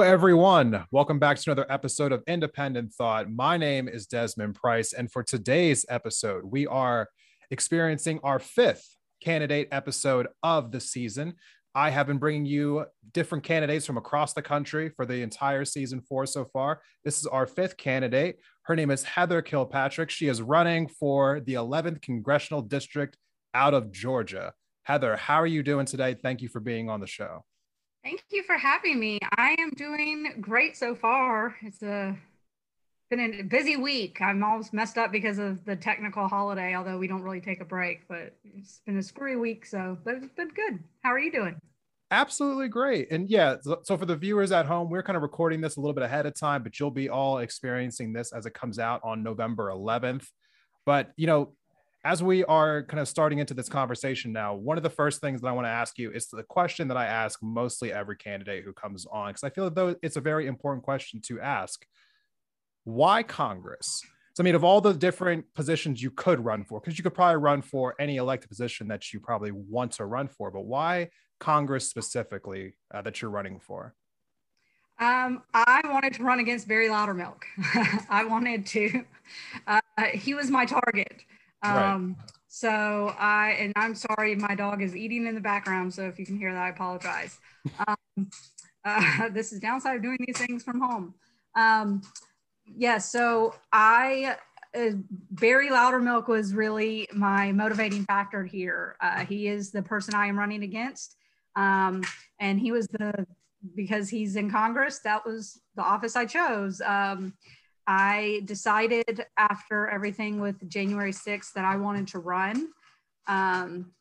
Everyone. Welcome back to another episode of Independent Thought. My name is Desmond Price, and for today's episode, we are experiencing our fifth candidate episode of the season. I have been bringing you different candidates from across the country for the entire season four so far. This is our fifth candidate. Her name is Heather Kilpatrick. She is running for the 11th Congressional District out of Georgia. Heather, how are you doing today? Thank you for being on the show. Thank you for having me. I am doing great so far. It's a been a busy week. I'm almost messed up because of the technical holiday, although we don't really take a break, but it's been a screwy week. So, but it's been good. How are you doing? Absolutely great. And yeah, so for the viewers at home, we're kind of recording this a little bit ahead of time, but you'll be all experiencing this as it comes out on November 11th. But, you know, as we are kind of starting into this conversation now, one of the first things that I want to ask you is the question that I ask mostly every candidate who comes on, because I feel though it's a very important question to ask. Why Congress? So, I mean, of all the different positions you could run for, because you could probably run for any elected position that you probably want to run for, but why Congress specifically uh, that you're running for? Um, I wanted to run against Barry Loudermilk. I wanted to, uh, he was my target. Um, right. So I, and I'm sorry, my dog is eating in the background. So if you can hear that, I apologize. Um, uh, this is downside of doing these things from home. Um, yeah, so I, uh, Barry Loudermilk was really my motivating factor here. Uh, he is the person I am running against. Um, and he was the, because he's in Congress, that was the office I chose. Um, I decided after everything with January 6th that I wanted to run. Um,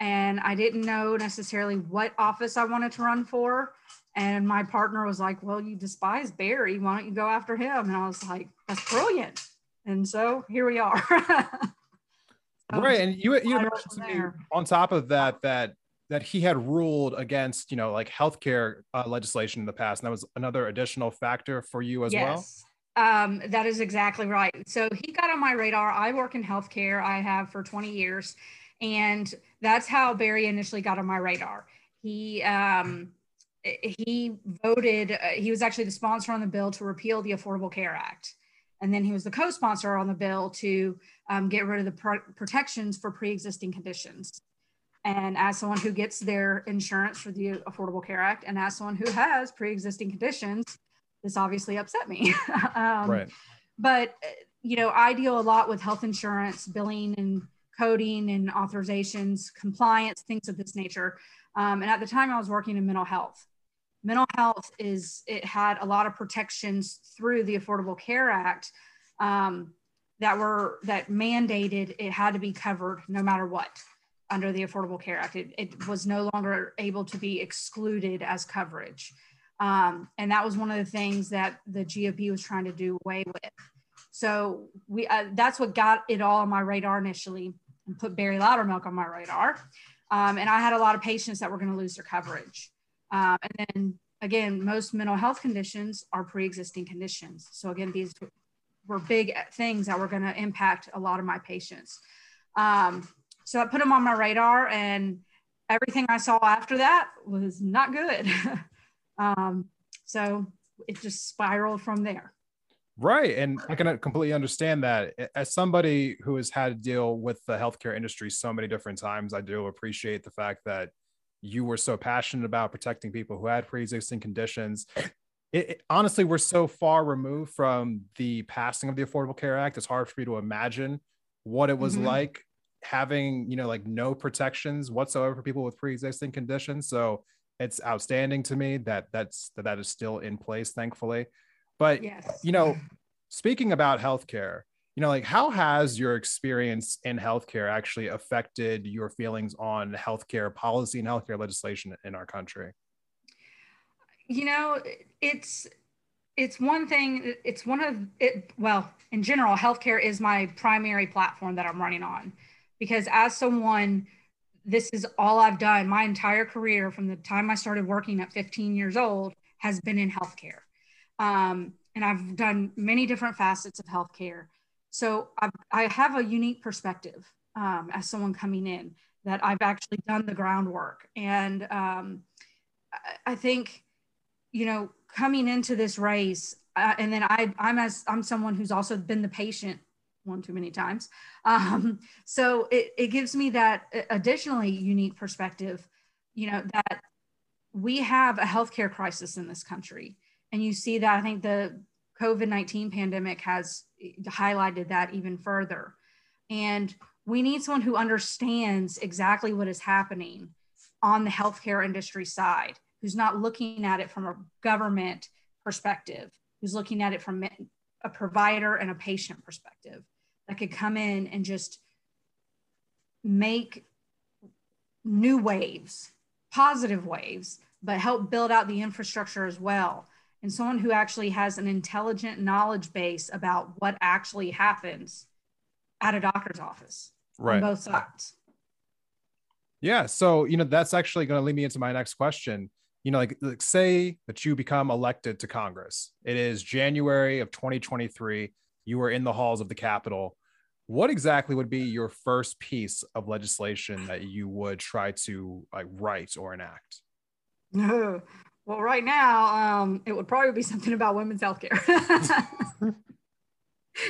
and I didn't know necessarily what office I wanted to run for. And my partner was like, Well, you despise Barry. Why don't you go after him? And I was like, That's brilliant. And so here we are. so right. And you, you mentioned to me on top of that, that that he had ruled against, you know, like healthcare uh, legislation in the past. And that was another additional factor for you as yes. well. Um, that is exactly right. So he got on my radar. I work in healthcare, I have for 20 years. And that's how Barry initially got on my radar. He, um, he voted, uh, he was actually the sponsor on the bill to repeal the Affordable Care Act. And then he was the co sponsor on the bill to um, get rid of the pro- protections for pre existing conditions. And as someone who gets their insurance for the Affordable Care Act, and as someone who has pre existing conditions, this obviously upset me. um, right. But, you know, I deal a lot with health insurance, billing and coding and authorizations, compliance, things of this nature. Um, and at the time I was working in mental health. Mental health is, it had a lot of protections through the Affordable Care Act um, that were, that mandated it had to be covered no matter what under the Affordable Care Act. It, it was no longer able to be excluded as coverage. Um, and that was one of the things that the GOP was trying to do away with. So we uh, that's what got it all on my radar initially and put Barry Loudermilk on my radar. Um, and I had a lot of patients that were going to lose their coverage. Um, and then again, most mental health conditions are pre-existing conditions. So again, these were big things that were going to impact a lot of my patients. Um, so I put them on my radar and everything I saw after that was not good. Um, so it just spiraled from there. Right. And I can completely understand that. As somebody who has had to deal with the healthcare industry so many different times, I do appreciate the fact that you were so passionate about protecting people who had pre existing conditions. It, it, honestly, we're so far removed from the passing of the Affordable Care Act. It's hard for me to imagine what it was mm-hmm. like having, you know, like no protections whatsoever for people with pre existing conditions. So it's outstanding to me that that's that, that is still in place thankfully. But yes. you know speaking about healthcare you know like how has your experience in healthcare actually affected your feelings on healthcare policy and healthcare legislation in our country? You know it's it's one thing it's one of it well in general healthcare is my primary platform that i'm running on. Because as someone this is all i've done. My entire career from the time i started working at 15 years old has been in healthcare. Um, and i've done many different facets of healthcare. So I've, i have a unique perspective um, as someone coming in that i've actually done the groundwork. And um, I, think you know coming into this race, uh, and then I, I'm as I'm someone who's also been the patient one too many times. Um, so it, it gives me that additionally unique perspective, you know, that we have a healthcare crisis in this country. And you see that I think the COVID 19 pandemic has highlighted that even further. And we need someone who understands exactly what is happening on the healthcare industry side who's not looking at it from a government perspective, who's looking at it from a provider and a patient perspective that could come in and just make new waves, positive waves, but help build out the infrastructure as well. And someone who actually has an intelligent knowledge base about what actually happens at a doctor's office right. on both sides. Yeah. So, you know, that's actually going to lead me into my next question you know, like, like say that you become elected to Congress. It is January of 2023. You are in the halls of the Capitol. What exactly would be your first piece of legislation that you would try to like write or enact? well, right now, um, it would probably be something about women's health care.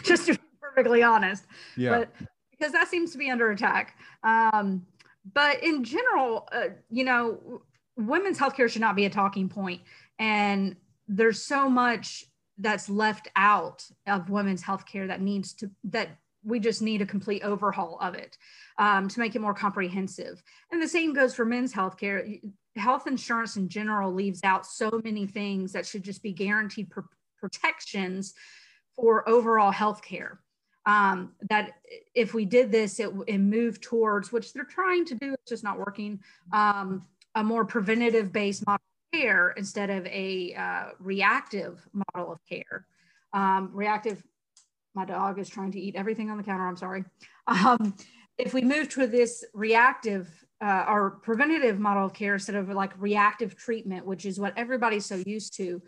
Just to be perfectly honest. Yeah. But because that seems to be under attack. Um, but in general, uh, you know, women's healthcare should not be a talking point and there's so much that's left out of women's healthcare that needs to that we just need a complete overhaul of it um, to make it more comprehensive. And the same goes for men's healthcare. Health insurance in general leaves out so many things that should just be guaranteed pr- protections for overall healthcare. Um, that if we did this it, it moved towards which they're trying to do it's just not working um, a more preventative based model care instead of a uh, reactive model of care. Um, reactive, my dog is trying to eat everything on the counter, I'm sorry. Um, if we move to this reactive uh, or preventative model of care instead of like reactive treatment, which is what everybody's so used to,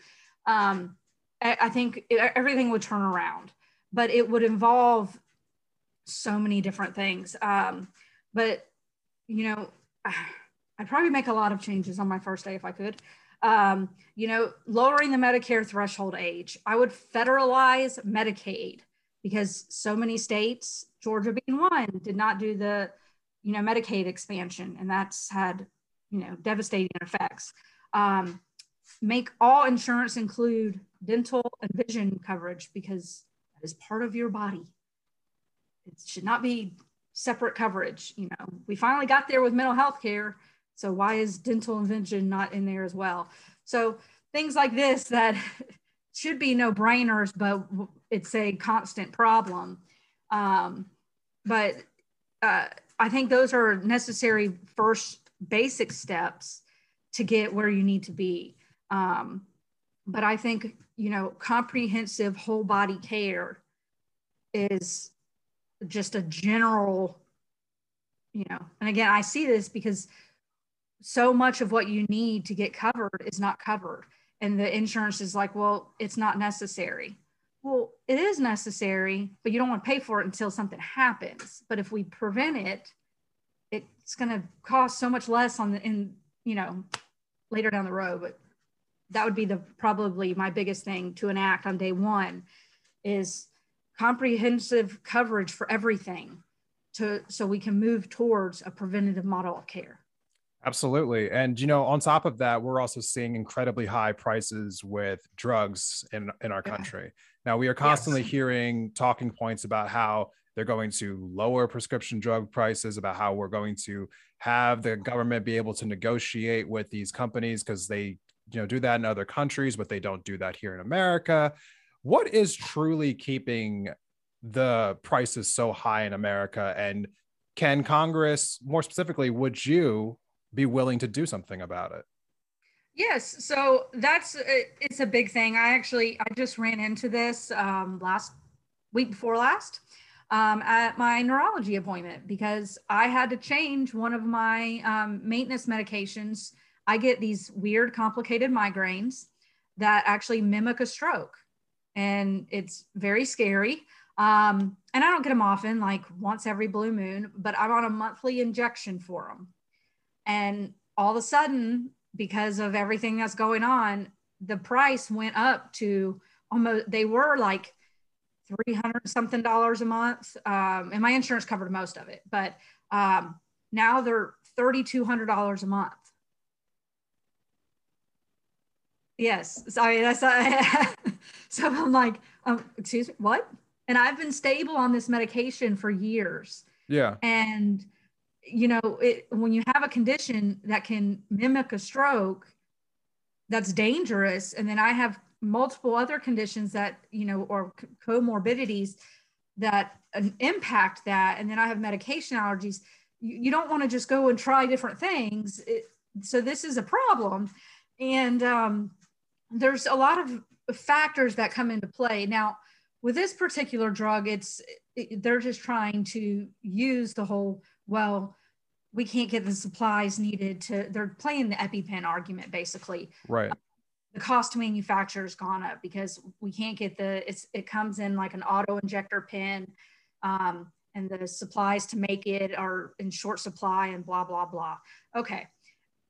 um, I, I think everything would turn around, but it would involve so many different things. Um, but, you know, I'd probably make a lot of changes on my first day if I could. Um, you know, lowering the Medicare threshold age. I would federalize Medicaid because so many states, Georgia being one, did not do the, you know, Medicaid expansion, and that's had, you know, devastating effects. Um, make all insurance include dental and vision coverage because that is part of your body. It should not be separate coverage. You know, we finally got there with mental health care so why is dental vision not in there as well? So things like this that should be no brainers, but it's a constant problem. Um, but uh, I think those are necessary first basic steps to get where you need to be. Um, but I think, you know, comprehensive whole body care is just a general, you know, and again, I see this because so much of what you need to get covered is not covered. And the insurance is like, well, it's not necessary. Well, it is necessary, but you don't want to pay for it until something happens. But if we prevent it, it's going to cost so much less on the in you know later down the road. But that would be the probably my biggest thing to enact on day one is comprehensive coverage for everything to so we can move towards a preventative model of care. Absolutely. And, you know, on top of that, we're also seeing incredibly high prices with drugs in, in our country. Now, we are constantly yes. hearing talking points about how they're going to lower prescription drug prices, about how we're going to have the government be able to negotiate with these companies because they, you know, do that in other countries, but they don't do that here in America. What is truly keeping the prices so high in America? And can Congress, more specifically, would you be willing to do something about it? Yes, so that's uh, it's a big thing. I actually I just ran into this um, last week before last um, at my neurology appointment because I had to change one of my um, maintenance medications. I get these weird, complicated migraines that actually mimic a stroke, and it's very scary. Um, and I don't get them often, like once every blue moon, but I'm on a monthly injection for them. And all of a sudden, because of everything that's going on, the price went up to almost, they were like 300 something dollars a month. Um, and my insurance covered most of it, but um, now they're $3,200 a month. Yes. Sorry. That's, uh, so I'm like, um, excuse me, what? And I've been stable on this medication for years. Yeah. And you know, it, when you have a condition that can mimic a stroke, that's dangerous. And then I have multiple other conditions that, you know, or comorbidities that impact that. And then I have medication allergies. You, you don't want to just go and try different things. It, so this is a problem. And um, there's a lot of factors that come into play. Now, with this particular drug, it's it, they're just trying to use the whole well we can't get the supplies needed to they're playing the epipen argument basically. Right. The cost to manufacture has gone up because we can't get the it's it comes in like an auto injector pen um, and the supplies to make it are in short supply and blah blah blah. Okay.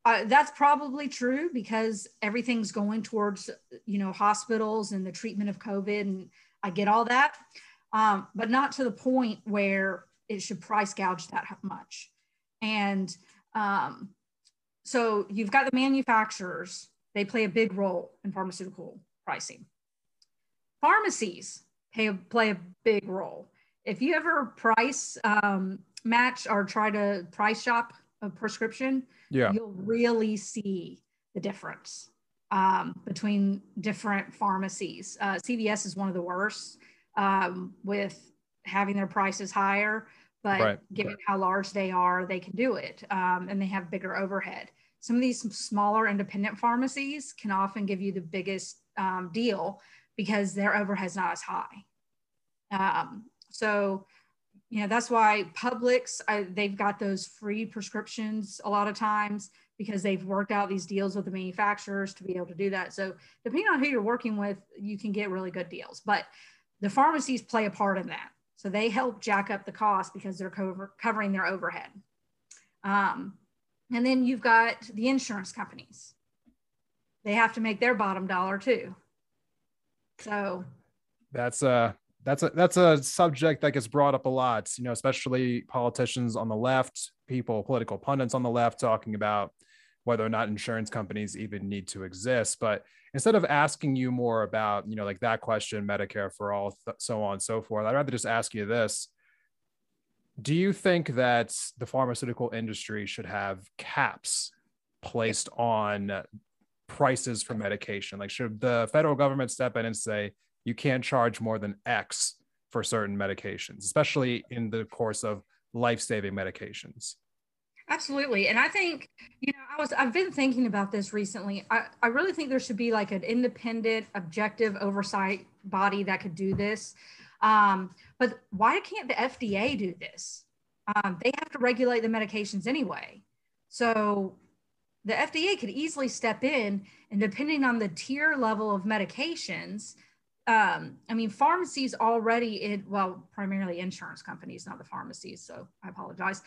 Uh, that's probably true because everything's going towards you know hospitals and the treatment of covid and i get all that. Um, but not to the point where it should price gouge that much and um, so you've got the manufacturers, they play a big role in pharmaceutical pricing. Pharmacies pay, play a big role. If you ever price um, match or try to price shop a prescription, yeah. you'll really see the difference um, between different pharmacies. Uh, CVS is one of the worst um, with having their prices higher but right. given right. how large they are, they can do it um, and they have bigger overhead. Some of these smaller independent pharmacies can often give you the biggest um, deal because their overhead is not as high. Um, so, you know, that's why Publix, I, they've got those free prescriptions a lot of times because they've worked out these deals with the manufacturers to be able to do that. So, depending on who you're working with, you can get really good deals. But the pharmacies play a part in that. So they help jack up the cost because they're cover, covering their overhead. Um, and then you've got the insurance companies. They have to make their bottom dollar too. So that's a that's a that's a subject that gets brought up a lot, you know, especially politicians on the left, people, political pundits on the left talking about whether or not insurance companies even need to exist. But instead of asking you more about, you know, like that question, Medicare for all, th- so on and so forth, I'd rather just ask you this. Do you think that the pharmaceutical industry should have caps placed on prices for medication? Like, should the federal government step in and say, you can't charge more than X for certain medications, especially in the course of life saving medications? Absolutely. And I think, you know, I was I've been thinking about this recently. I, I really think there should be like an independent, objective oversight body that could do this. Um, but why can't the FDA do this? Um, they have to regulate the medications anyway. So the FDA could easily step in and depending on the tier level of medications, um, I mean, pharmacies already, in, well, primarily insurance companies, not the pharmacies. So I apologize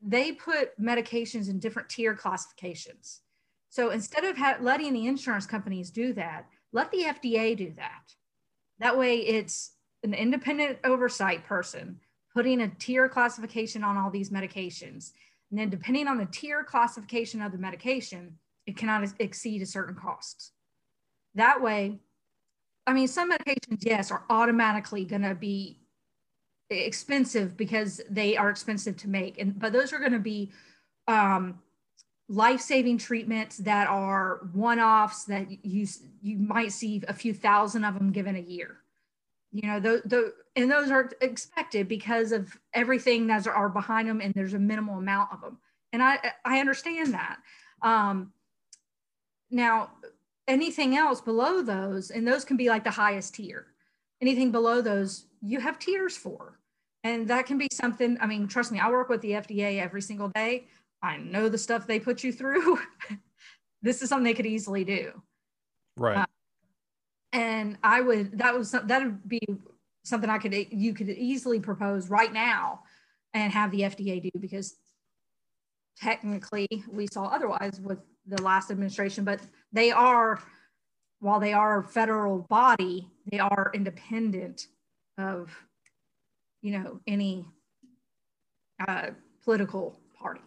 they put medications in different tier classifications. So instead of ha- letting the insurance companies do that, let the FDA do that. That way, it's an independent oversight person putting a tier classification on all these medications. And then, depending on the tier classification of the medication, it cannot exceed a certain cost. That way, I mean, some medications, yes, are automatically going to be expensive because they are expensive to make and but those are going to be um, life-saving treatments that are one-offs that you you might see a few thousand of them given a year you know the, the and those are expected because of everything that are behind them and there's a minimal amount of them and i i understand that um, now anything else below those, and those can be like the highest tier. Anything below those, you have tiers for. And that can be something, I mean, trust me, I work with the FDA every single day. I know the stuff they put you through. this is something they could easily do. Right. Uh, and I would, that was, that would be something I could, you could easily propose right now and have the FDA do because technically we saw otherwise with the last administration, but they are, while they are a federal body, they are independent of, you know, any uh, political party.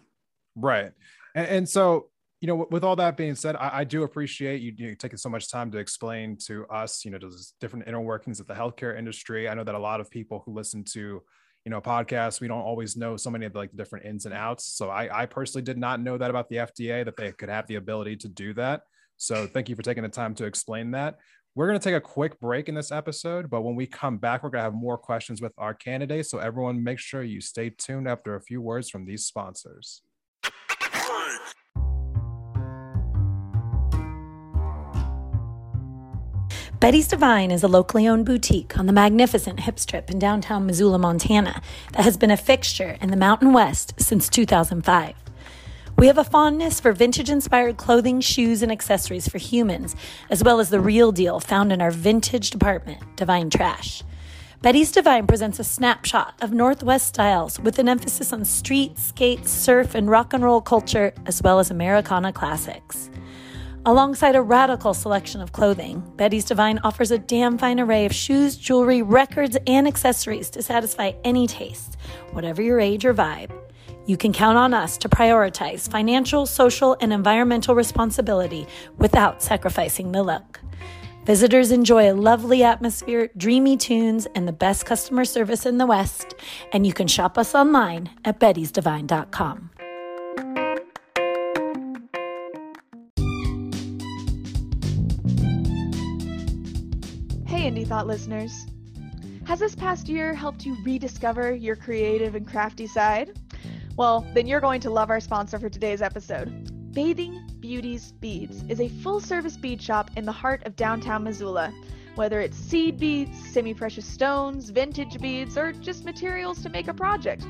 Right. And, and, so, you know, with all that being said, I, I do appreciate you, you, taking so much time to explain to us, you know, those different inner workings of the healthcare industry. I know that a lot of people who listen to you know podcasts we don't always know so many of the, like the different ins and outs so I, I personally did not know that about the fda that they could have the ability to do that so thank you for taking the time to explain that we're going to take a quick break in this episode but when we come back we're going to have more questions with our candidates so everyone make sure you stay tuned after a few words from these sponsors Betty's Divine is a locally owned boutique on the magnificent Hip Strip in downtown Missoula, Montana, that has been a fixture in the Mountain West since 2005. We have a fondness for vintage inspired clothing, shoes, and accessories for humans, as well as the real deal found in our vintage department, Divine Trash. Betty's Divine presents a snapshot of Northwest styles with an emphasis on street, skate, surf, and rock and roll culture, as well as Americana classics. Alongside a radical selection of clothing, Betty's Divine offers a damn fine array of shoes, jewelry, records, and accessories to satisfy any taste, whatever your age or vibe. You can count on us to prioritize financial, social, and environmental responsibility without sacrificing the look. Visitors enjoy a lovely atmosphere, dreamy tunes, and the best customer service in the West. And you can shop us online at bettysdivine.com. Hey, Indie Thought listeners. Has this past year helped you rediscover your creative and crafty side? Well, then you're going to love our sponsor for today's episode. Bathing Beauties Beads is a full service bead shop in the heart of downtown Missoula. Whether it's seed beads, semi precious stones, vintage beads, or just materials to make a project,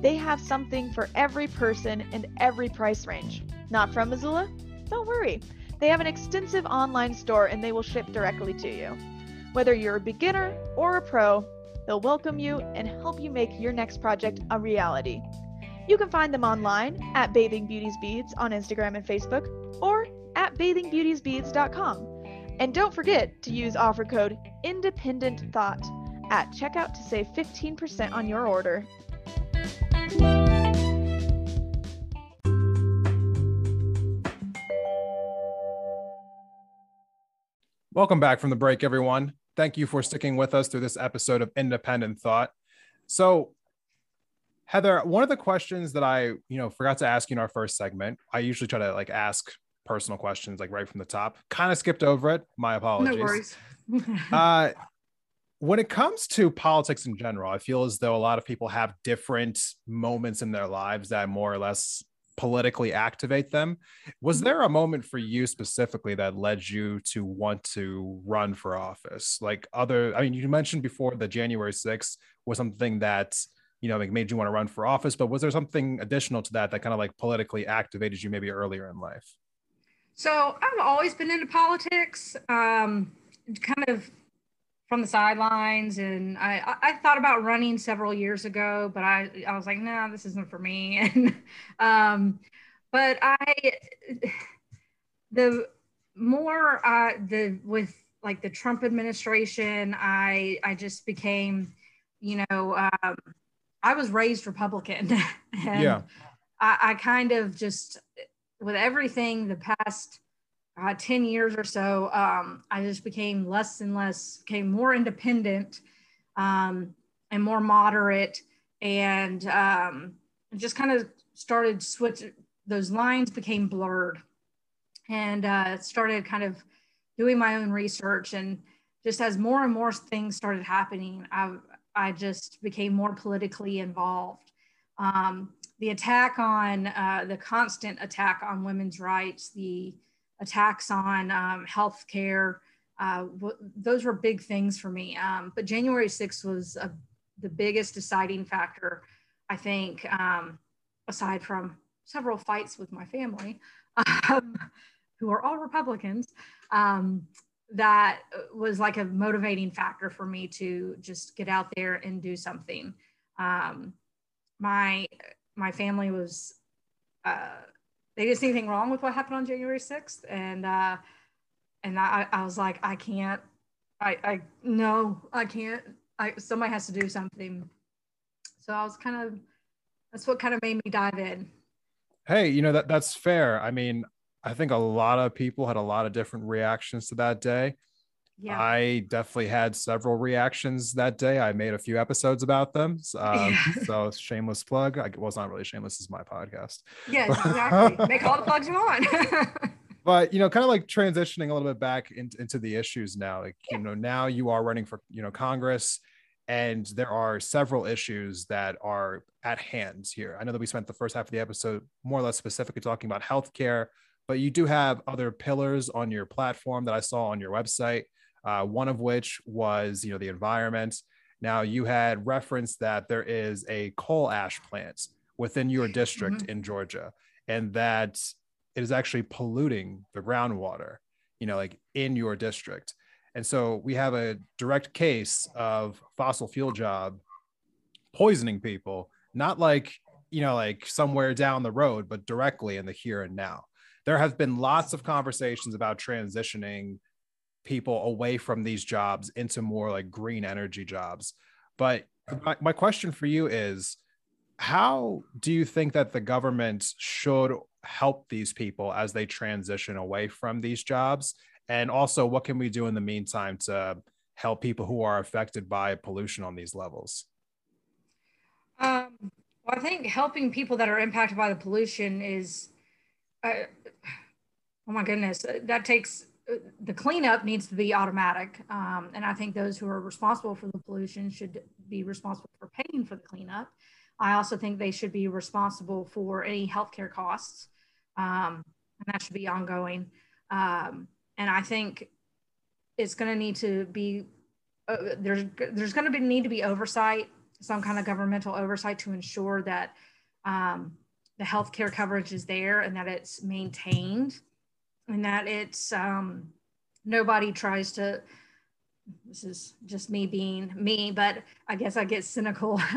they have something for every person and every price range. Not from Missoula? Don't worry. They have an extensive online store and they will ship directly to you. Whether you're a beginner or a pro, they'll welcome you and help you make your next project a reality. You can find them online at Bathing Beauties Beads on Instagram and Facebook or at bathingbeautiesbeads.com. And don't forget to use offer code Independent Thought at checkout to save 15% on your order. Welcome back from the break, everyone. Thank you for sticking with us through this episode of Independent Thought. So, Heather, one of the questions that I, you know, forgot to ask you in our first segment, I usually try to like ask personal questions like right from the top. Kind of skipped over it. My apologies. No worries. uh, when it comes to politics in general, I feel as though a lot of people have different moments in their lives that more or less politically activate them. Was mm-hmm. there a moment for you specifically that led you to want to run for office? Like other, I mean, you mentioned before that January 6th was something that, you know, like made you want to run for office, but was there something additional to that that kind of like politically activated you maybe earlier in life? So I've always been into politics, um, kind of from the sidelines and I, I thought about running several years ago but i i was like no nah, this isn't for me and um but i the more uh the with like the trump administration i i just became you know um i was raised republican and yeah I, I kind of just with everything the past uh, 10 years or so, um, I just became less and less, became more independent um, and more moderate, and um, just kind of started switch. Those lines became blurred, and uh, started kind of doing my own research. And just as more and more things started happening, I I just became more politically involved. Um, the attack on uh, the constant attack on women's rights, the attacks on um, healthcare. Uh, w- those were big things for me. Um, but January 6th was a, the biggest deciding factor, I think, um, aside from several fights with my family, um, who are all Republicans. That was like a motivating factor for me to just get out there and do something. Um, my my family was uh, they didn't see anything wrong with what happened on January 6th. And, uh, and I, I was like, I can't, I, I, no, I can't, I, somebody has to do something. So I was kind of, that's what kind of made me dive in. Hey, you know, that that's fair. I mean, I think a lot of people had a lot of different reactions to that day. Yeah. I definitely had several reactions that day. I made a few episodes about them. Um, yeah. So shameless plug. I was well, not really shameless. Is my podcast. Yeah, exactly. Make all the plugs you want. but you know, kind of like transitioning a little bit back in, into the issues now. Like yeah. you know, now you are running for you know Congress, and there are several issues that are at hand here. I know that we spent the first half of the episode more or less specifically talking about healthcare, but you do have other pillars on your platform that I saw on your website uh, one of which was you know the environment. Now you had referenced that there is a coal ash plant within your district mm-hmm. in Georgia, and that it is actually polluting the groundwater, you know, like in your district. And so we have a direct case of fossil fuel job poisoning people, not like, you know, like somewhere down the road, but directly in the here and now. There have been lots of conversations about transitioning people away from these jobs into more like green energy jobs. But my, my question for you is how do you think that the government should help these people as they transition away from these jobs? And also, what can we do in the meantime to help people who are affected by pollution on these levels? Um, well, I think helping people that are impacted by the pollution is, uh, oh my goodness, that takes the cleanup needs to be automatic. Um, and I think those who are responsible for the pollution should be responsible for paying for the cleanup. I also think they should be responsible for any healthcare costs. Um, and that should be ongoing. Um, and I think it's going to need to be, uh, there's, there's going to be need to be oversight, some kind of governmental oversight to ensure that um, the healthcare coverage is there and that it's maintained and that it's um, nobody tries to this is just me being me but i guess i get cynical.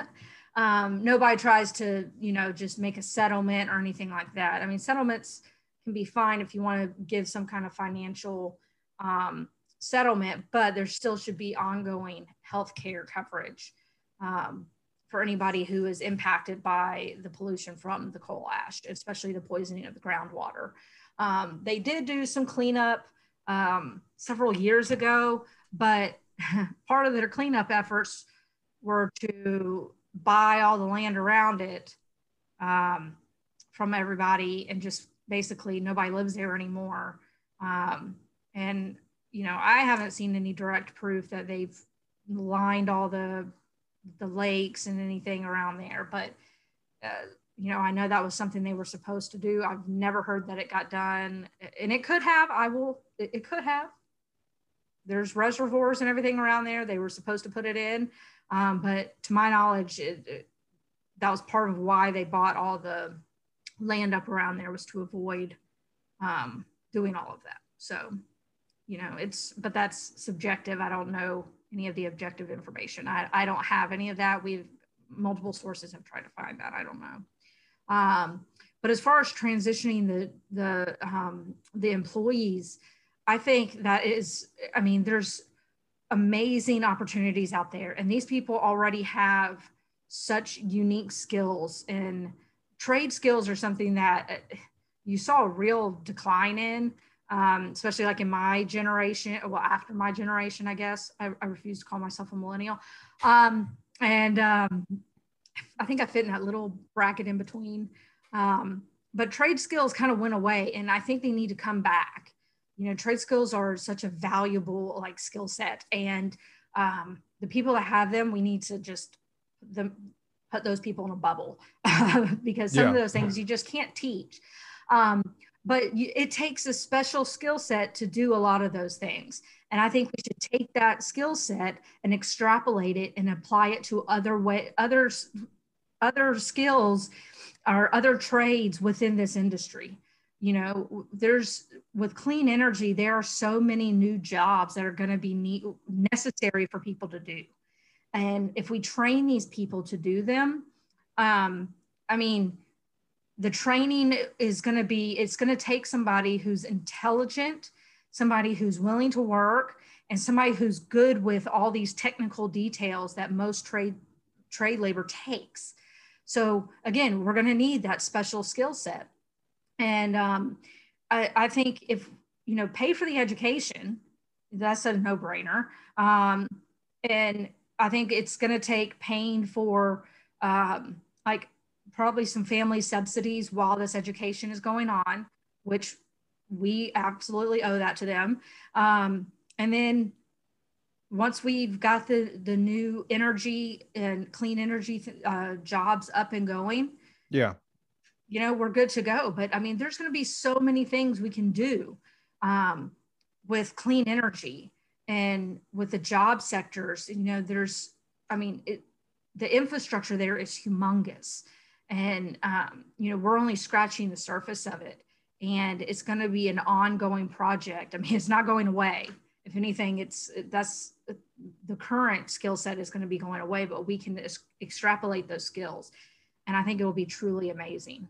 Um, nobody tries to you know just make a settlement or anything like that. I mean settlements can be fine if you want to give some kind of financial um, settlement but there still should be ongoing health care coverage. Um, for anybody who is impacted by the pollution from the coal ash especially the poisoning of the groundwater um, they did do some cleanup um, several years ago, but part of their cleanup efforts were to buy all the land around it um, from everybody and just basically nobody lives there anymore. Um, and, you know, I haven't seen any direct proof that they've lined all the the lakes and anything around there, but uh, you know, I know that was something they were supposed to do. I've never heard that it got done, and it could have. I will. It, it could have. There's reservoirs and everything around there. They were supposed to put it in, um, but to my knowledge, it, it, that was part of why they bought all the land up around there was to avoid um, doing all of that. So, you know, it's but that's subjective. I don't know any of the objective information. I, I don't have any of that. We've multiple sources have tried to find that. I don't know. Um, but as far as transitioning the the um, the employees, I think that is, I mean, there's amazing opportunities out there, and these people already have such unique skills and trade skills are something that uh, you saw a real decline in um, especially like in my generation well after my generation i guess i, I refuse to call myself a millennial um, and um, I think I fit in that little bracket in between. Um, but trade skills kind of went away, and I think they need to come back. You know, trade skills are such a valuable like skill set, and um, the people that have them, we need to just the, put those people in a bubble because some yeah. of those things you just can't teach. Um, but it takes a special skill set to do a lot of those things. And I think we should take that skill set and extrapolate it and apply it to other way, others, other skills or other trades within this industry. You know, there's with clean energy, there are so many new jobs that are going to be need, necessary for people to do. And if we train these people to do them, um, I mean, the training is going to be it's going to take somebody who's intelligent somebody who's willing to work and somebody who's good with all these technical details that most trade trade labor takes. So again we're going to need that special skill set. And um, I, I, think if you know pay for the education that's a no-brainer. Um, and i think it's going to take paying for um, like probably some family subsidies while this education is going on, which we absolutely owe that to them. Um, and then once we've got the the new energy and clean energy uh, jobs up and going, yeah, you know we're good to go. But I mean, there's going to be so many things we can do um, with clean energy and with the job sectors. You know, there's, I mean, it, the infrastructure there is humongous and um, you know we're only scratching the surface of it. And it's going to be an ongoing project. I mean it's not going away. If anything it's that's the current skill set is going to be going away but we can extrapolate those skills. And i think it will be truly amazing.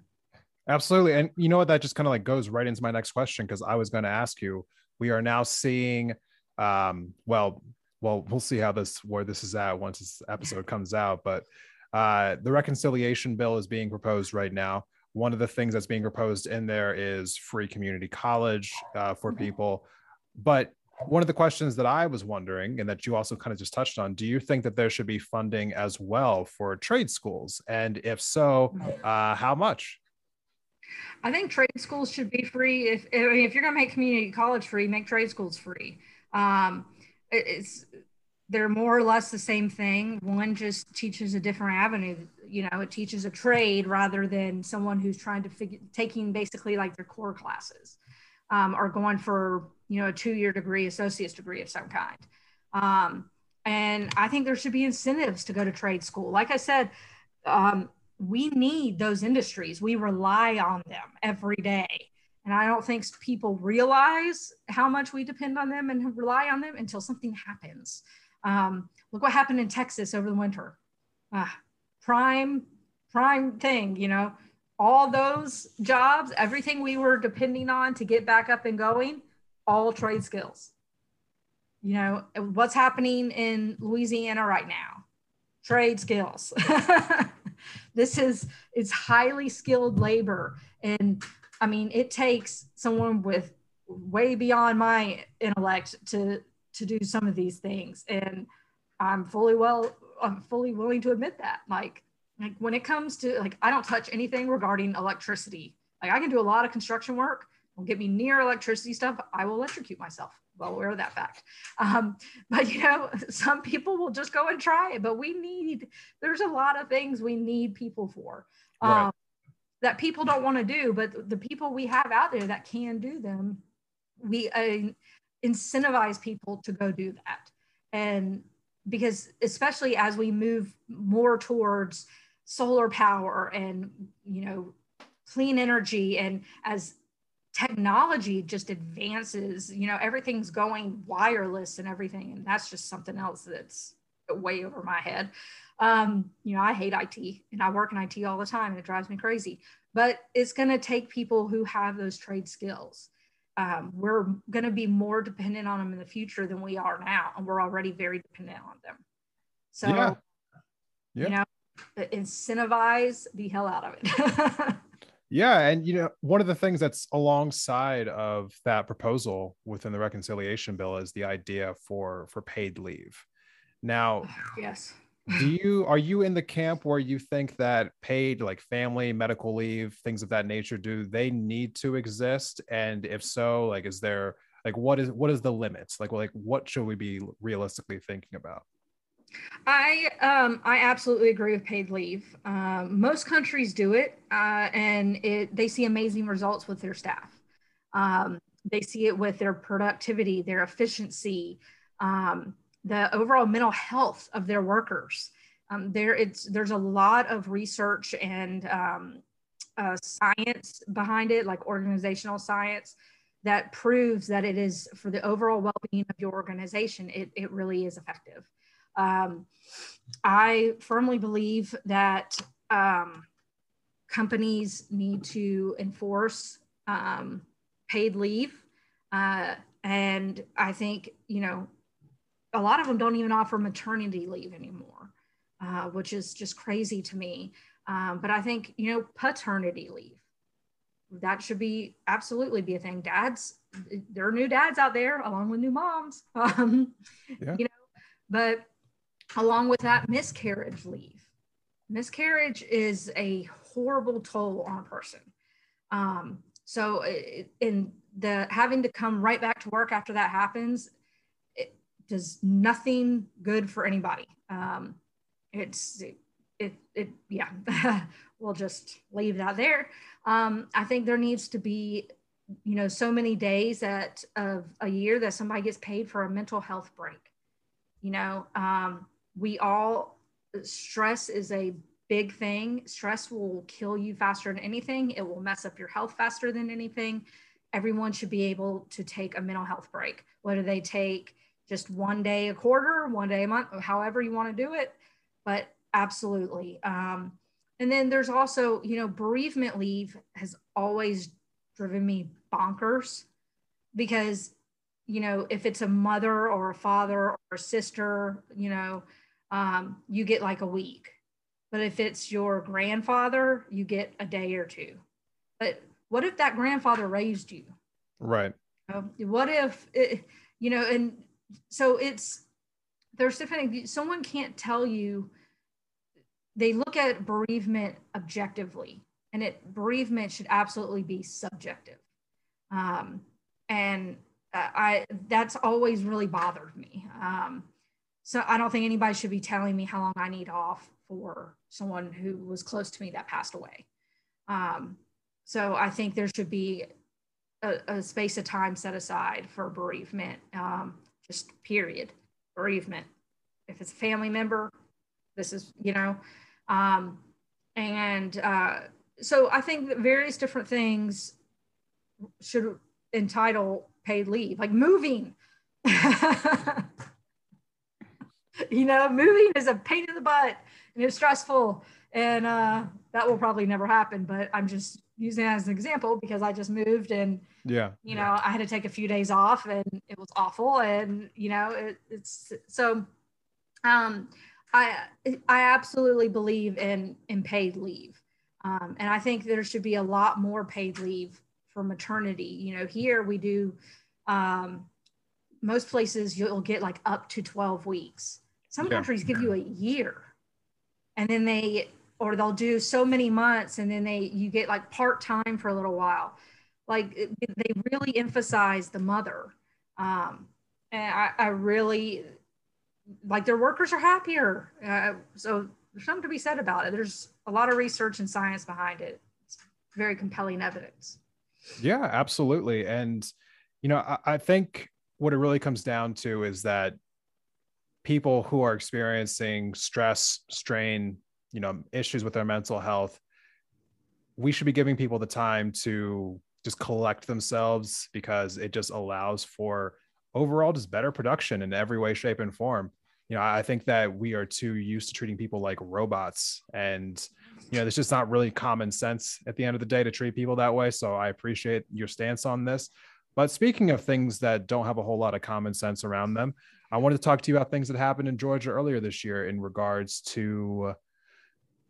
Absolutely. And you know what? That just kind of like goes right into my next question because i was going to ask you. We are now seeing um well well we'll see how this where this is at once this episode comes out but uh, the reconciliation bill is being proposed right now. One of the things that's being proposed in there is free community college uh, for people. But one of the questions that I was wondering, and that you also kind of just touched on, do you think that there should be funding as well for trade schools? And if so, mm-hmm. uh, how much? I think trade schools should be free. If I mean, if you're going to make community college free, make trade schools free. Um, it's they're more or less the same thing. One just teaches a different avenue. You know, it teaches a trade rather than someone who's trying to figure taking basically like their core classes, um, or going for you know a two-year degree, associate's degree of some kind. Um, and I think there should be incentives to go to trade school. Like I said, um, we need those industries. We rely on them every day. And I don't think people realize how much we depend on them and rely on them until something happens. Um, look what happened in Texas over the winter. Ah, prime, prime thing, you know, all those jobs, everything we were depending on to get back up and going, all trade skills. You know, what's happening in Louisiana right now? Trade skills. this is it's highly skilled labor. And I mean, it takes someone with way beyond my intellect to to do some of these things. And i'm fully well i'm fully willing to admit that. Like like when it comes to like i don't touch anything regarding electricity. Like i can do a lot of construction work. Will get me near electricity stuff. I will electrocute myself. Well aware of that fact. Um, but you know some people will just go and try it. But we need there's a lot of things we need people for um, right. that people don't want to do. But the people we have out there that can do them we uh, incentivize people to go do that. And because especially as we move more towards solar power and you know clean energy and as technology just advances you know everything's going wireless and everything. And that's just something else that's way over my head. Um, you know i hate it and i work in it all the time and it drives me crazy but it's going to take people who have those trade skills um, we're going to be more dependent on them in the future than we are now, and we're already very dependent on them. So, yeah. Yeah. you know, incentivize the hell out of it. yeah, and you know, one of the things that's alongside of that proposal within the reconciliation bill is the idea for for paid leave. Now, yes do you are you in the camp where you think that paid like family medical leave things of that nature do they need to exist and if so like is there like what is what is the limits like like what should we be realistically thinking about I um, I absolutely agree with paid leave. Um, most countries do it, uh, and it they see amazing results with their staff. Um, they see it with their productivity, their efficiency, um, the overall mental health of their workers. Um, there, it's there's a lot of research and um, uh, science behind it, like organizational science, that proves that it is for the overall well-being of your organization. It it really is effective. Um, I firmly believe that um, companies need to enforce um, paid leave. Uh, and I think, you know, a lot of them don't even offer maternity leave anymore, uh, which is just crazy to me. Um, but I think, you know, paternity leave, that should be absolutely be a thing. Dads, there are new dads out there along with new moms, um, yeah. you know, but along with that, miscarriage leave. Miscarriage is a horrible toll on a person. Um, so in the having to come right back to work after that happens, does nothing good for anybody. Um, it's it, it, it yeah, we'll just leave that there. Um, I think there needs to be, you know, so many days that of a year that somebody gets paid for a mental health break. You know, um, we all stress is a big thing. Stress will kill you faster than anything. It will mess up your health faster than anything. Everyone should be able to take a mental health break, whether they take just one day a quarter, one day a month, however you want to do it. But absolutely. Um, and then there's also, you know, bereavement leave has always driven me bonkers because, you know, if it's a mother or a father or a sister, you know, um, you get like a week but if it's your grandfather, you get a day or two. But what if that grandfather raised you? Right. what if, it, you know, and so it's, there's different, someone can't tell you, they look at bereavement objectively and it bereavement should absolutely be subjective. Um, and I, that's always really bothered me. Um, so I don't think anybody should be telling me how long I need off for someone who was close to me that passed away. Um, so I think there should be a, a, space of time set aside for bereavement, um, just period, bereavement. If it's a family member, this is, you know, um, and uh, so I think that various different things should entitle paid leave, like moving. you know, moving is a pain in the butt and it's stressful and uh, that will probably never happen but i'm just using it as an example because i just moved and yeah. you know i had to take a few days off and it was awful and you know it, it's so um i i absolutely believe in in paid leave. Um, and i think there should be a lot more paid leave for maternity. You know here we do um, most places you'll get like up to 12 weeks. Some yeah. countries give you a year and then they or they'll do so many months and then they you get like part-time for a little while. Like they really emphasize the mother. Um, and I, I, really like their workers are happier. Uh, so there's something to be said about it. There's a lot of research and science behind it. It's very compelling evidence. Yeah absolutely. And you know I, I think what it really comes down to is that people who are experiencing stress, strain, you know, issues with their mental health, we should be giving people the time to just collect themselves because it just allows for overall just better production in every way, shape, and form. You know, I think that we are too used to treating people like robots and you know, it's just not really common sense at the end of the day to treat people that way. So I appreciate your stance on this. But speaking of things that don't have a whole lot of common sense around them, I wanted to talk to you about things that happened in Georgia earlier this year in regards to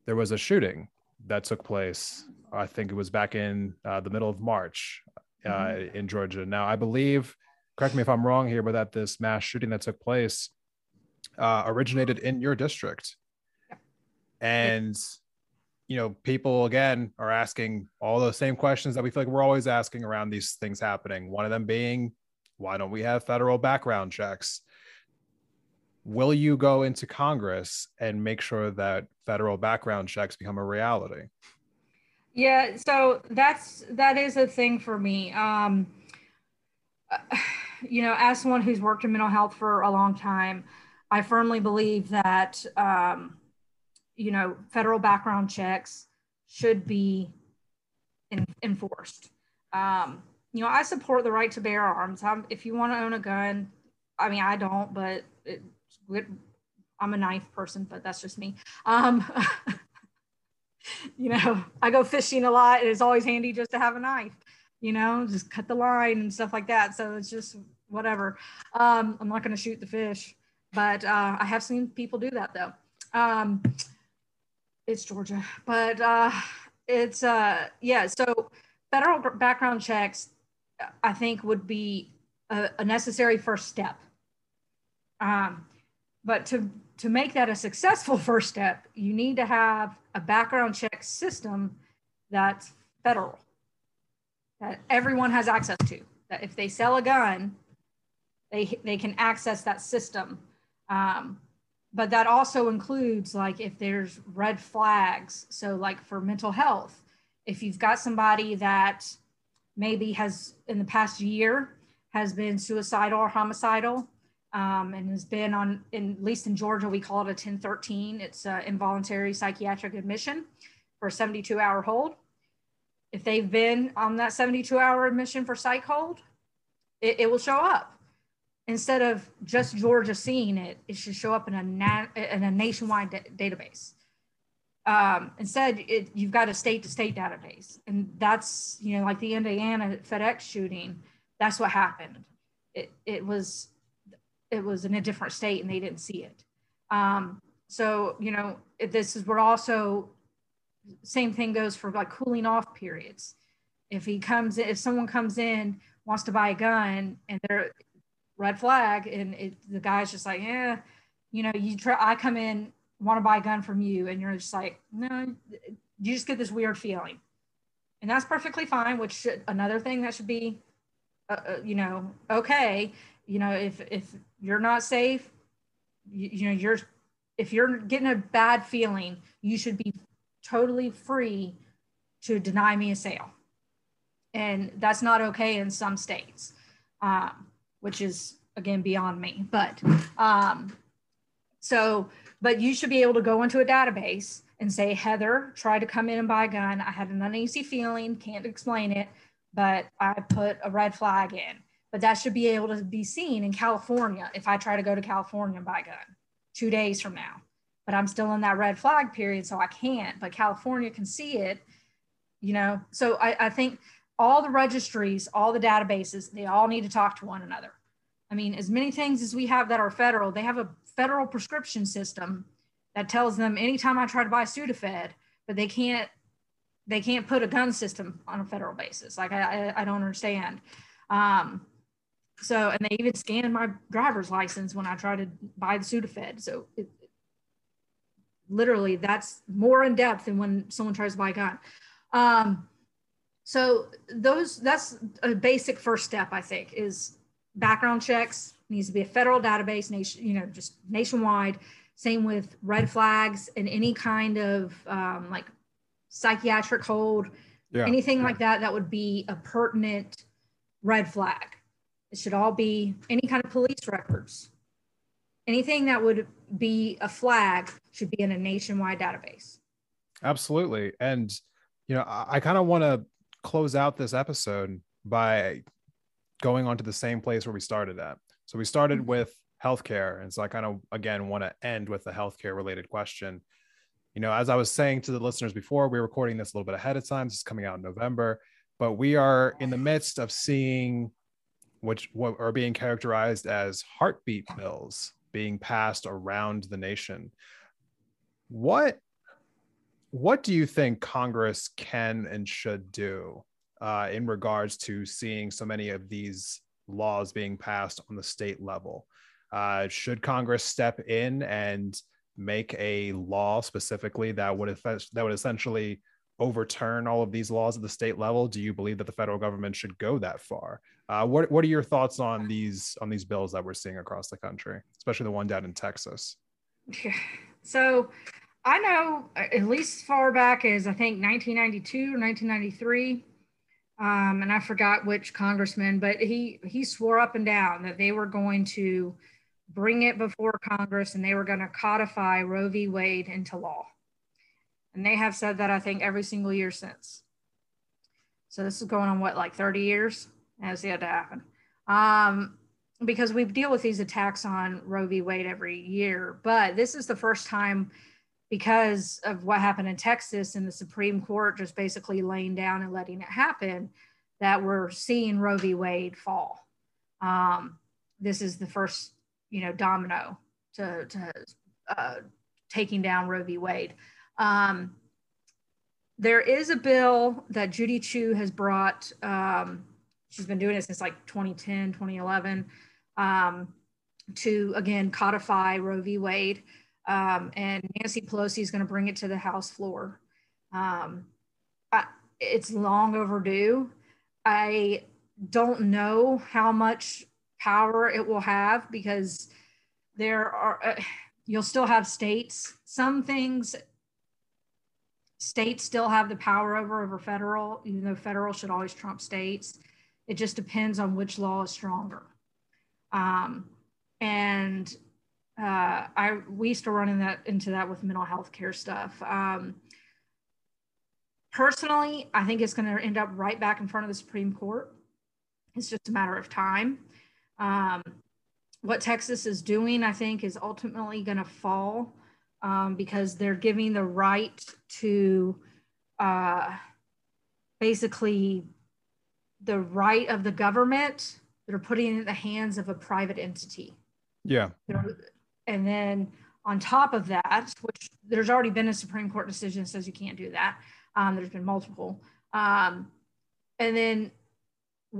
there was a shooting that took place. I think it was back in uh, the middle of March uh, mm-hmm. in Georgia. Now, I believe, correct me if I'm wrong here, but that this mass shooting that took place uh, originated in your district. And, you know, people again are asking all those same questions that we feel like we're always asking around these things happening. One of them being, why don't we have federal background checks? Will you go into Congress and make sure that federal background checks become a reality? Yeah, so that's that is a thing for me. Um, you know, as someone who's worked in mental health for a long time, I firmly believe that um, you know federal background checks should be in, enforced. Um, you know, I support the right to bear arms. I'm, if you want to own a gun, I mean, I don't, but I'm a knife person, but that's just me. Um, you know, I go fishing a lot. and It's always handy just to have a knife, you know, just cut the line and stuff like that. So it's just whatever. Um, I'm not going to shoot the fish, but uh, I have seen people do that though. Um, it's Georgia, but uh, it's uh, yeah. So federal background checks, I think, would be a, a necessary first step. Um, but to to make that a successful first step, you need to have a background check system that's federal, that everyone has access to. That if they sell a gun, they they can access that system. Um, but that also includes like if there's red flags. So like for mental health, if you've got somebody that maybe has in the past year has been suicidal or homicidal um, and has been on, in, at least in Georgia, we call it a 1013. It's an involuntary psychiatric admission for a 72 hour hold. If they've been on that 72 hour admission for psych hold, it, it will show up. Instead of just Georgia seeing it, it should show up in a, na- in a nationwide da- database. Um, instead, it, you've got a state to state database. And that's, you know, like the Indiana FedEx shooting, that's what happened. It, it was it was in a different state and they didn't see it. Um, so, you know, this is, we're also, same thing goes for like cooling off periods. If he comes if someone comes in, wants to buy a gun and they're red flag and it, the guy's just like, yeah, you know, you try, I come in, want to buy a gun from you and you're just like, no, you just get this weird feeling. And that's perfectly fine, which should, another thing that should be, uh, uh, you know, okay you know if if you're not safe you, you know you're if you're getting a bad feeling you should be totally free to deny me a sale. And that's not okay in some states um, which is again beyond me but um, so but you should be able to go into a database and say heather tried to come in and buy a gun. I had an uneasy feeling can't explain it but i put a red flag in but that should be able to be seen in California if I try to go to California and buy a gun two days from now. But I'm still in that red flag period, so I can't. But California can see it, you know. So I, I think all the registries, all the databases, they all need to talk to one another. I mean, as many things as we have that are federal, they have a federal prescription system that tells them anytime I try to buy Sudafed, but they can't they can't put a gun system on a federal basis. Like I, I, I don't understand. Um, so, and they even scanned my driver's license when I tried to buy the Sudafed. So, it, literally, that's more in depth than when someone tries to buy a gun. Um, so, those that's a basic first step, I think, is background checks needs to be a federal database, nation, you know, just nationwide. Same with red flags and any kind of um, like psychiatric hold, yeah. anything yeah. like that that would be a pertinent red flag. It should all be any kind of police records. Anything that would be a flag should be in a nationwide database. Absolutely. And, you know, I, I kind of want to close out this episode by going on to the same place where we started at. So we started mm-hmm. with healthcare. And so I kind of, again, want to end with a healthcare related question. You know, as I was saying to the listeners before, we are recording this a little bit ahead of time. This is coming out in November, but we are in the midst of seeing which what are being characterized as heartbeat bills being passed around the nation. What what do you think Congress can and should do uh, in regards to seeing so many of these laws being passed on the state level? Uh, should Congress step in and make a law specifically that would that would essentially overturn all of these laws at the state level? Do you believe that the federal government should go that far? Uh, what What are your thoughts on these on these bills that we're seeing across the country, especially the one down in Texas? So, I know at least far back as I think 1992 or 1993. Um, and I forgot which congressman, but he he swore up and down that they were going to bring it before Congress and they were going to codify Roe v. Wade into law. And they have said that I think every single year since. So this is going on what like 30 years has yet to happen. Um, because we deal with these attacks on Roe v. Wade every year, but this is the first time because of what happened in Texas and the Supreme Court just basically laying down and letting it happen that we're seeing Roe v. Wade fall. Um, this is the first, you know, domino to, to uh, taking down Roe v. Wade. Um, there is a bill that Judy Chu has brought. Um, she's been doing it since like 2010, 2011, um, to again codify Roe v. Wade. Um, and Nancy Pelosi is going to bring it to the House floor. Um, I, it's long overdue. I don't know how much power it will have because there are, uh, you'll still have states. Some things states still have the power over over federal, even though federal should always trump states. It just depends on which law is stronger. Um, and uh, I we used to run in that into that with mental health care stuff. Um, personally, I think it's going to end up right back in front of the Supreme Court. It's just a matter of time. Um, what Texas is doing, I think, is ultimately going to fall um, because they're giving the right to uh, basically the right of the government. that are putting it in the hands of a private entity. Yeah. And then on top of that, which there's already been a Supreme Court decision that says you can't do that. Um, there's been multiple. Um, and then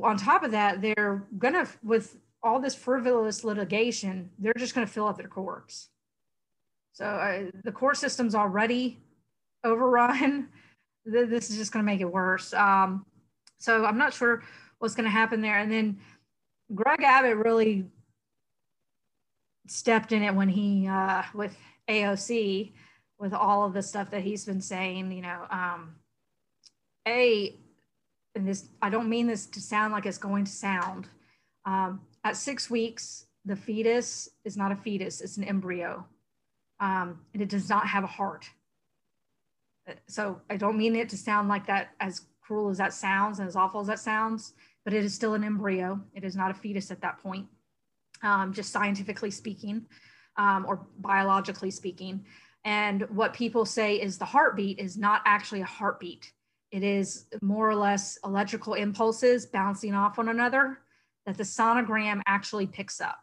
on top of that, they're gonna with all this frivolous litigation, they're just gonna fill up their courts. So uh, the court system's already overrun. this is just gonna make it worse. Um, so I'm not sure what's gonna happen there. And then Greg Abbott really stepped in it when he uh, with AOC with all of the stuff that he's been saying. You know, um, a and this I don't mean this to sound like it's going to sound. Um, at six weeks, the fetus is not a fetus; it's an embryo, um, and it does not have a heart. So I don't mean it to sound like that as cruel as that sounds and as awful as that sounds, but it is still an embryo. It is not a fetus at that point um, just scientifically speaking um, or biologically speaking. And what people say is the heartbeat is not actually a heartbeat. It is more or less electrical impulses bouncing off one another that the sonogram actually picks up.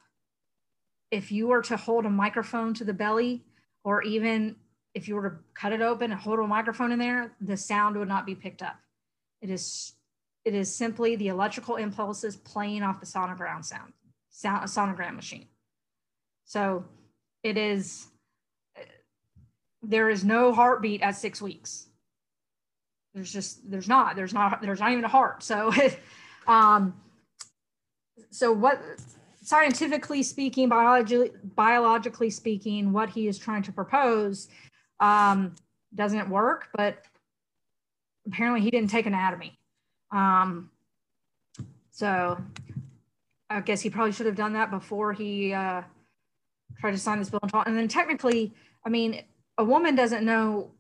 If you were to hold a microphone to the belly, or even if you were to cut it open and hold a microphone in there, the sound would not be picked up. It is, it is simply the electrical impulses playing off the sonogram sound sound, sonogram machine. So it is, there is no heartbeat at six weeks. There's just, there's not, there's not, there's not even a heart. So, um, so what, scientifically speaking, biologically, biologically speaking, what he is trying to propose um, doesn't work, but apparently he didn't take anatomy. Um, so I guess he probably should have done that before he uh, tried to sign this bill. And then technically, I mean, a woman doesn't know,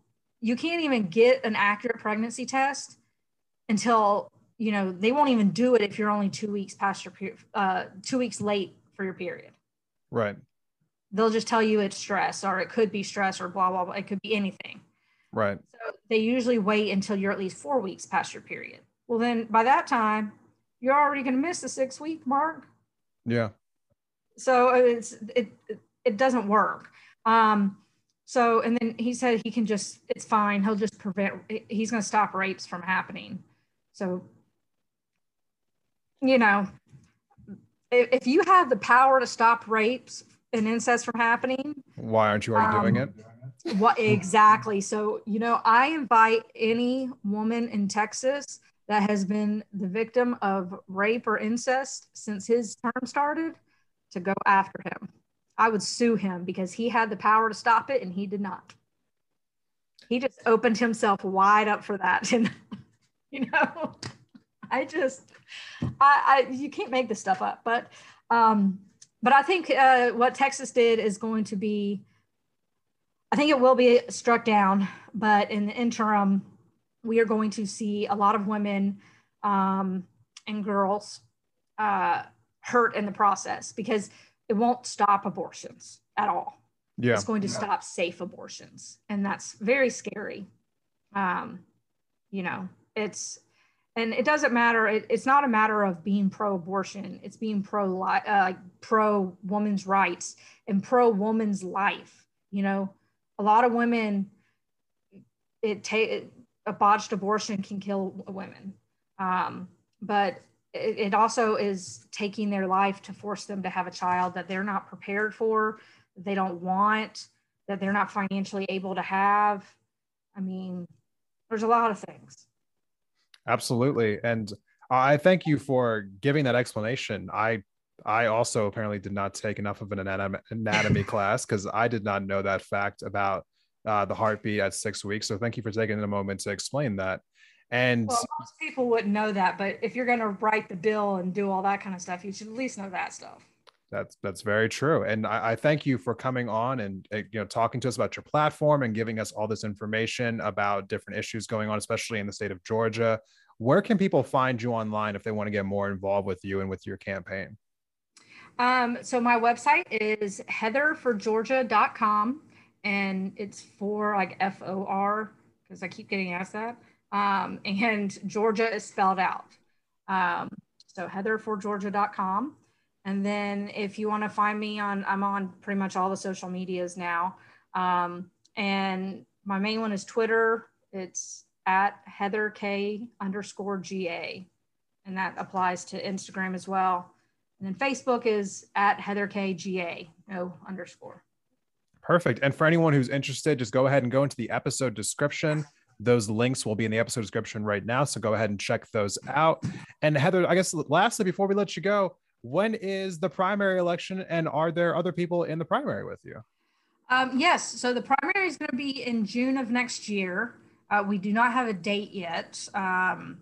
you can't even get an accurate pregnancy test until, you know, they won't even do it if you're only two weeks past your period, uh, two weeks late for your period. Right. They'll just tell you it's stress or it could be stress or blah, blah, blah. It could be anything. Right. So they usually wait until you're at least four weeks past your period. Well, then by that time, you're already going to miss the six week mark. Yeah. So it's it it doesn't work. Um, so and then he said he can just it's fine. He'll just prevent. He's going to stop rapes from happening. So you know, if, if you have the power to stop rapes and incest from happening, why aren't you already um, doing it? What exactly? So you know, I invite any woman in Texas that has been the victim of rape or incest since his term started to go after him. I would sue him because he had the power to stop it and he did not. he just opened himself wide up for that. And, you know, I just, I, I, you can't make this stuff up. But, um, but I think uh, what Texas did is going to be, I think it will be struck down. But in the interim, we are going to see a lot of women um, and girls uh, hurt in the process because it won't stop abortions at all. Yeah. It's going to stop safe abortions. And that's very scary. Um, you know, it's, and it doesn't matter. It, it's not a matter of being pro abortion. It's being pro uh, pro woman's rights and pro woman's life. You know, a lot of women, it take a botched abortion can kill women. Um, but it, it also is taking their life to force them to have a child that they're not prepared for, they don't want, that they're not financially able to have. I mean, there's a lot of things. Absolutely. And I thank you for giving that explanation. I I also apparently did not take enough of an anatomy, anatomy class because I did not know that fact about uh, the heartbeat at six weeks. So thank you for taking a moment to explain that. And well, most people wouldn't know that, but if you're going to write the bill and do all that kind of stuff, you should at least know that stuff. That's that's very true, and I, I thank you for coming on and uh, you know talking to us about your platform and giving us all this information about different issues going on, especially in the state of Georgia. Where can people find you online if they want to get more involved with you and with your campaign? Um, so my website is heatherforgeorgia.com and it's for like F O R because I keep getting asked that. Um, and Georgia is spelled out. Um, so heatherforgeorgia.com. And then if you want to find me on, I'm on pretty much all the social medias now. Um, and my main one is Twitter. It's at Heather K underscore GA. And that applies to Instagram as well. And then Facebook is at Heather K GA, no underscore. Perfect. And for anyone who's interested, just go ahead and go into the episode description. Those links will be in the episode description right now. So go ahead and check those out. And Heather, I guess lastly, before we let you go, when is the primary election and are there other people in the primary with you? Um, yes. So the primary is going to be in June of next year. Uh, we do not have a date yet um,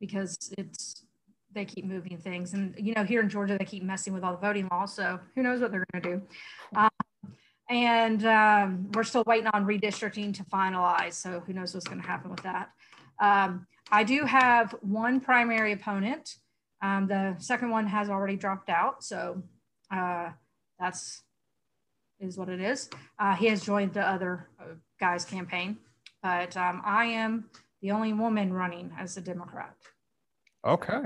because it's they keep moving things, and you know here in Georgia they keep messing with all the voting laws. So who knows what they're going to do? Um, and um, we're still waiting on redistricting to finalize. So who knows what's going to happen with that. Um, I do have one primary opponent. Um, the second one has already dropped out. So uh, that's is what it is. Uh, he has joined the other uh, guy's campaign, but um, I am the only woman running as a Democrat. Okay.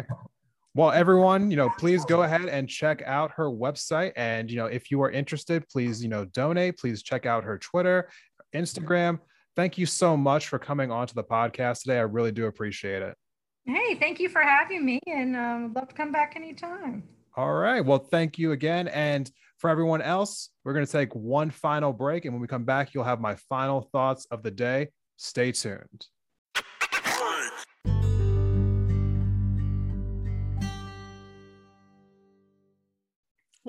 Well, everyone, you know, please go ahead and check out her website. And, you know, if you are interested, please, you know, donate. Please check out her Twitter, Instagram. Thank you so much for coming on to the podcast today. I really do appreciate it. Hey, thank you for having me. And um, love to come back anytime. All right. Well, thank you again. And for everyone else, we're going to take one final break. And when we come back, you'll have my final thoughts of the day. Stay tuned.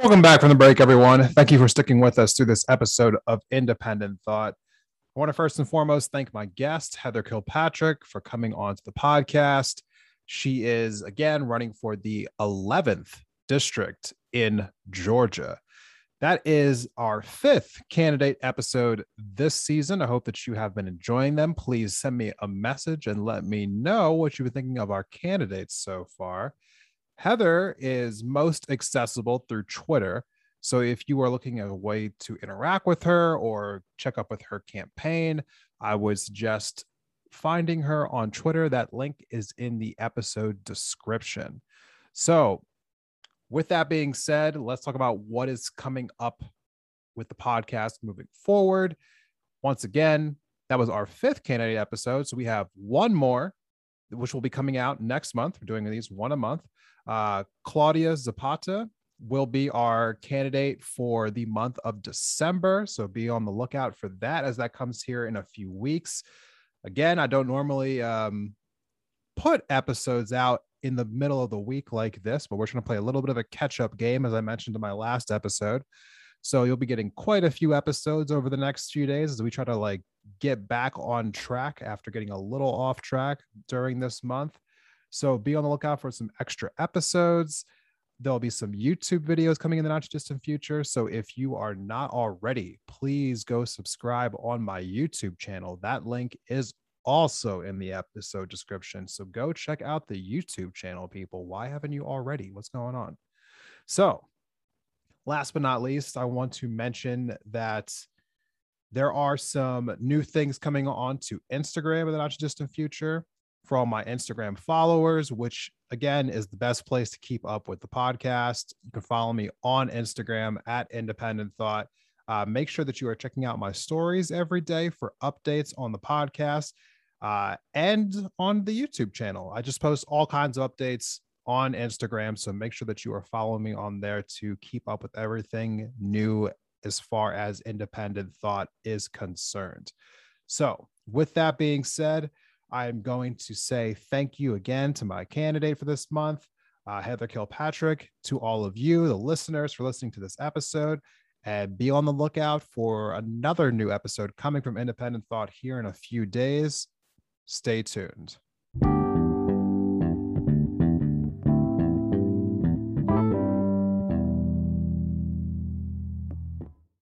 Welcome back from the break, everyone. Thank you for sticking with us through this episode of Independent Thought. I want to first and foremost thank my guest, Heather Kilpatrick, for coming on to the podcast. She is again running for the 11th district in Georgia. That is our fifth candidate episode this season. I hope that you have been enjoying them. Please send me a message and let me know what you've been thinking of our candidates so far. Heather is most accessible through Twitter. So if you are looking at a way to interact with her or check up with her campaign, I would suggest finding her on Twitter. That link is in the episode description. So, with that being said, let's talk about what is coming up with the podcast moving forward. Once again, that was our fifth candidate episode. So, we have one more, which will be coming out next month. We're doing these one a month. Uh, Claudia Zapata will be our candidate for the month of December. So be on the lookout for that as that comes here in a few weeks. Again, I don't normally um, put episodes out in the middle of the week like this, but we're going to play a little bit of a catch up game, as I mentioned in my last episode. So you'll be getting quite a few episodes over the next few days as we try to like get back on track after getting a little off track during this month. So be on the lookout for some extra episodes. There'll be some YouTube videos coming in the not too distant future. So if you are not already, please go subscribe on my YouTube channel. That link is also in the episode description. So go check out the YouTube channel, people. Why haven't you already? What's going on? So, last but not least, I want to mention that there are some new things coming on to Instagram in the not too distant future for all my Instagram followers, which again is the best place to keep up with the podcast. You can follow me on Instagram at Independent Thought. Uh, make sure that you are checking out my stories every day for updates on the podcast uh, and on the YouTube channel. I just post all kinds of updates on Instagram. So make sure that you are following me on there to keep up with everything new as far as independent thought is concerned. So, with that being said, I'm going to say thank you again to my candidate for this month, uh, Heather Kilpatrick, to all of you, the listeners, for listening to this episode. And be on the lookout for another new episode coming from Independent Thought here in a few days. Stay tuned.